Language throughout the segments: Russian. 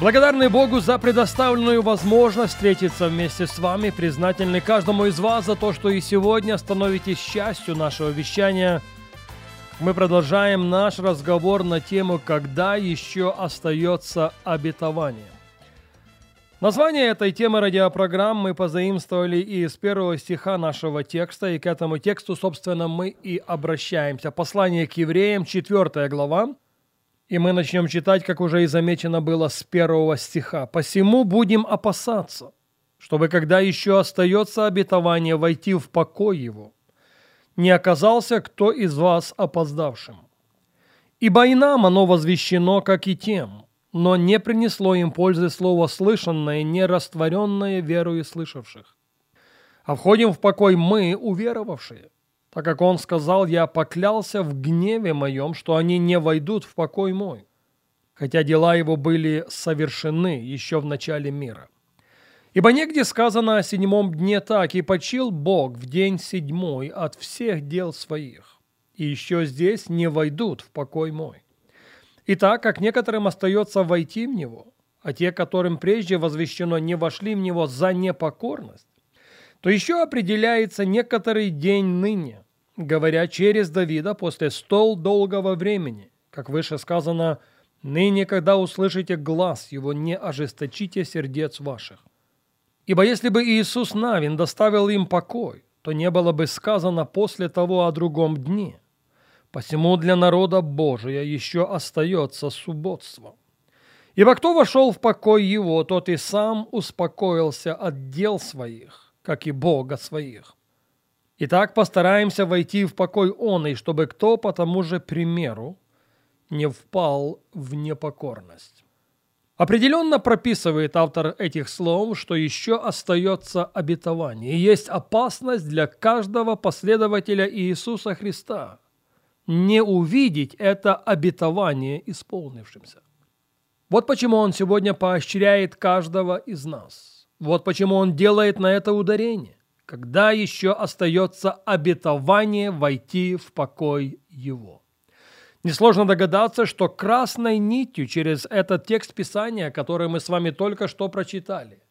Благодарны Богу за предоставленную возможность встретиться вместе с вами, признательны каждому из вас за то, что и сегодня становитесь частью нашего вещания. Мы продолжаем наш разговор на тему «Когда еще остается обетование?». Название этой темы радиопрограмм мы позаимствовали из первого стиха нашего текста, и к этому тексту, собственно, мы и обращаемся. Послание к евреям, 4 глава, и мы начнем читать, как уже и замечено было, с первого стиха. «Посему будем опасаться, чтобы, когда еще остается обетование, войти в покой его, не оказался кто из вас опоздавшим. Ибо и нам оно возвещено, как и тем, но не принесло им пользы слово слышанное, не растворенное верою слышавших. А входим в покой мы, уверовавшие, так как он сказал, я поклялся в гневе моем, что они не войдут в покой мой, хотя дела его были совершены еще в начале мира. Ибо негде сказано о седьмом дне так, и почил Бог в день седьмой от всех дел своих, и еще здесь не войдут в покой мой. И так, как некоторым остается войти в него, а те, которым прежде возвещено, не вошли в него за непокорность, то еще определяется некоторый день ныне, говоря через Давида после стол долгого времени, как выше сказано, «Ныне, когда услышите глаз его, не ожесточите сердец ваших». Ибо если бы Иисус Навин доставил им покой, то не было бы сказано после того о другом дне. Посему для народа Божия еще остается субботство. Ибо кто вошел в покой его, тот и сам успокоился от дел своих, как и Бога своих. Итак, постараемся войти в покой он, и чтобы кто по тому же примеру не впал в непокорность. Определенно прописывает автор этих слов, что еще остается обетование, и есть опасность для каждого последователя Иисуса Христа не увидеть это обетование исполнившимся. Вот почему он сегодня поощряет каждого из нас. Вот почему он делает на это ударение когда еще остается обетование войти в покой его. Несложно догадаться, что красной нитью через этот текст Писания, который мы с вами только что прочитали,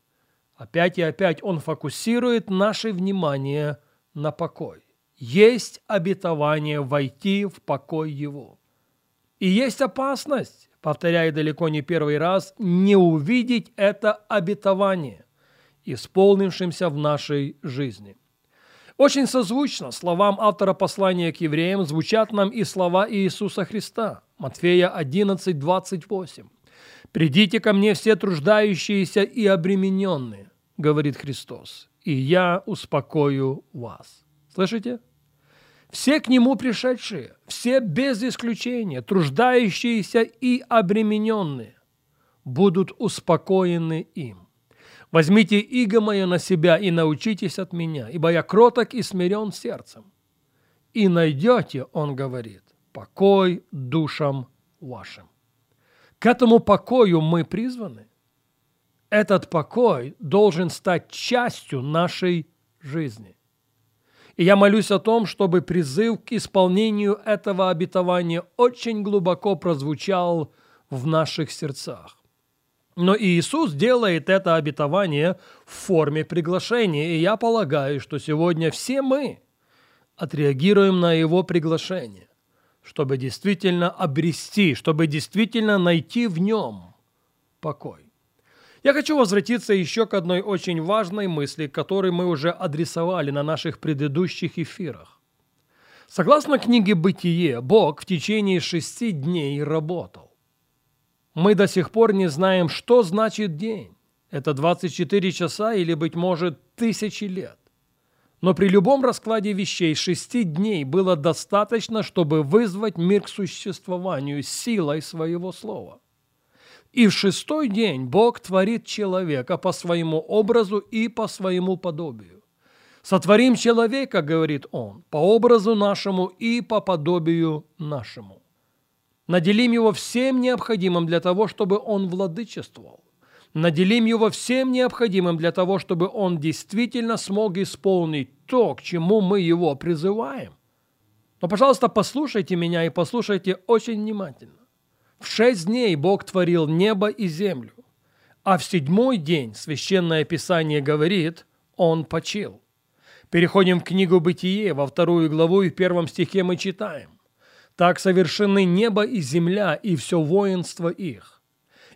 опять и опять он фокусирует наше внимание на покой. Есть обетование войти в покой его. И есть опасность, повторяя далеко не первый раз, не увидеть это обетование – исполнившимся в нашей жизни. Очень созвучно словам автора послания к евреям звучат нам и слова Иисуса Христа, Матфея 11, 28. «Придите ко мне все труждающиеся и обремененные, — говорит Христос, — и я успокою вас». Слышите? Все к Нему пришедшие, все без исключения, труждающиеся и обремененные, будут успокоены им. Возьмите иго мое на себя и научитесь от меня, ибо я кроток и смирен сердцем. И найдете, он говорит, покой душам вашим. К этому покою мы призваны. Этот покой должен стать частью нашей жизни. И я молюсь о том, чтобы призыв к исполнению этого обетования очень глубоко прозвучал в наших сердцах. Но Иисус делает это обетование в форме приглашения, и я полагаю, что сегодня все мы отреагируем на Его приглашение, чтобы действительно обрести, чтобы действительно найти в нем покой. Я хочу возвратиться еще к одной очень важной мысли, которую мы уже адресовали на наших предыдущих эфирах. Согласно книге «Бытие», Бог в течение шести дней работал. Мы до сих пор не знаем, что значит день. Это 24 часа или, быть может, тысячи лет. Но при любом раскладе вещей шести дней было достаточно, чтобы вызвать мир к существованию силой своего слова. И в шестой день Бог творит человека по своему образу и по своему подобию. Сотворим человека, говорит он, по образу нашему и по подобию нашему. Наделим его всем необходимым для того, чтобы он владычествовал. Наделим его всем необходимым для того, чтобы он действительно смог исполнить то, к чему мы его призываем. Но, пожалуйста, послушайте меня и послушайте очень внимательно. В шесть дней Бог творил небо и землю, а в седьмой день Священное Писание говорит, Он почил. Переходим в книгу Бытие, во вторую главу и в первом стихе мы читаем. «Так совершены небо и земля, и все воинство их.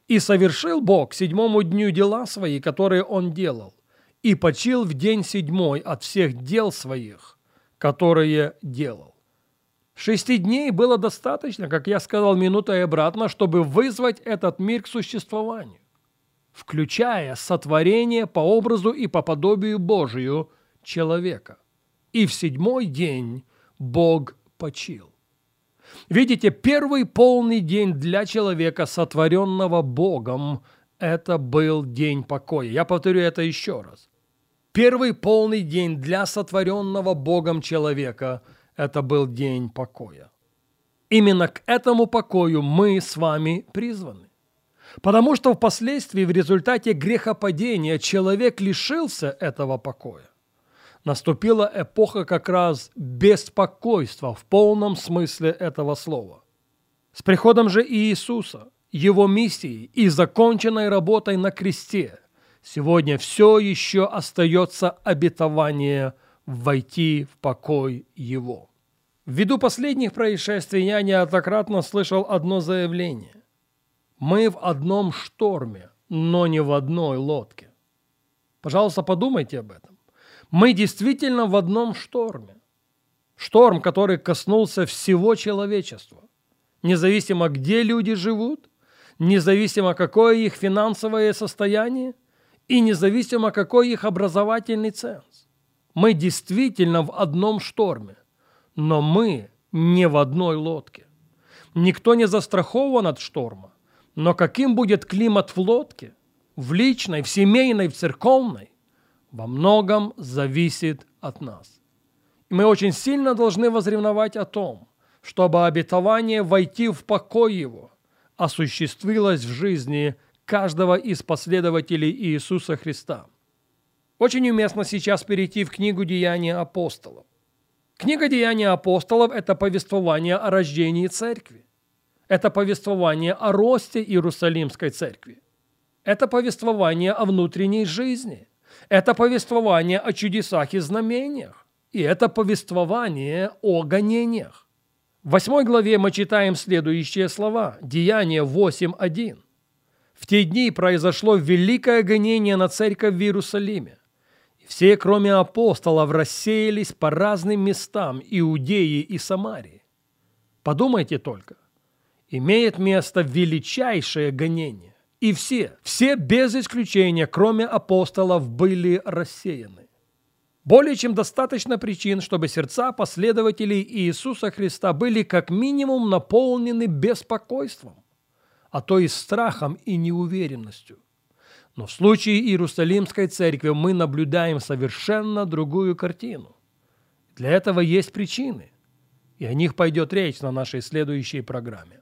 И совершил Бог седьмому дню дела свои, которые Он делал, и почил в день седьмой от всех дел своих, которые делал». Шести дней было достаточно, как я сказал, минутой обратно, чтобы вызвать этот мир к существованию, включая сотворение по образу и по подобию Божию человека. И в седьмой день Бог почил. Видите, первый полный день для человека, сотворенного Богом, это был день покоя. Я повторю это еще раз. Первый полный день для сотворенного Богом человека – это был день покоя. Именно к этому покою мы с вами призваны. Потому что впоследствии в результате грехопадения человек лишился этого покоя. Наступила эпоха как раз беспокойства в полном смысле этого слова. С приходом же Иисуса, Его миссией и законченной работой на кресте сегодня все еще остается обетование – войти в покой его. Ввиду последних происшествий я неоднократно слышал одно заявление. Мы в одном шторме, но не в одной лодке. Пожалуйста, подумайте об этом. Мы действительно в одном шторме. Шторм, который коснулся всего человечества. Независимо, где люди живут, независимо, какое их финансовое состояние и независимо, какой их образовательный ценз. Мы действительно в одном шторме, но мы не в одной лодке. Никто не застрахован от шторма, но каким будет климат в лодке, в личной, в семейной, в церковной, во многом зависит от нас. И мы очень сильно должны возревновать о том, чтобы обетование войти в покой его осуществилось в жизни каждого из последователей Иисуса Христа – очень уместно сейчас перейти в книгу «Деяния апостолов». Книга «Деяния апостолов» – это повествование о рождении церкви. Это повествование о росте Иерусалимской церкви. Это повествование о внутренней жизни. Это повествование о чудесах и знамениях. И это повествование о гонениях. В восьмой главе мы читаем следующие слова. Деяние 8.1. В те дни произошло великое гонение на церковь в Иерусалиме. Все, кроме апостолов, рассеялись по разным местам Иудеи и Самарии. Подумайте только, имеет место величайшее гонение. И все, все без исключения, кроме апостолов, были рассеяны. Более чем достаточно причин, чтобы сердца последователей Иисуса Христа были как минимум наполнены беспокойством, а то и страхом и неуверенностью. Но в случае Иерусалимской церкви мы наблюдаем совершенно другую картину. Для этого есть причины, и о них пойдет речь на нашей следующей программе.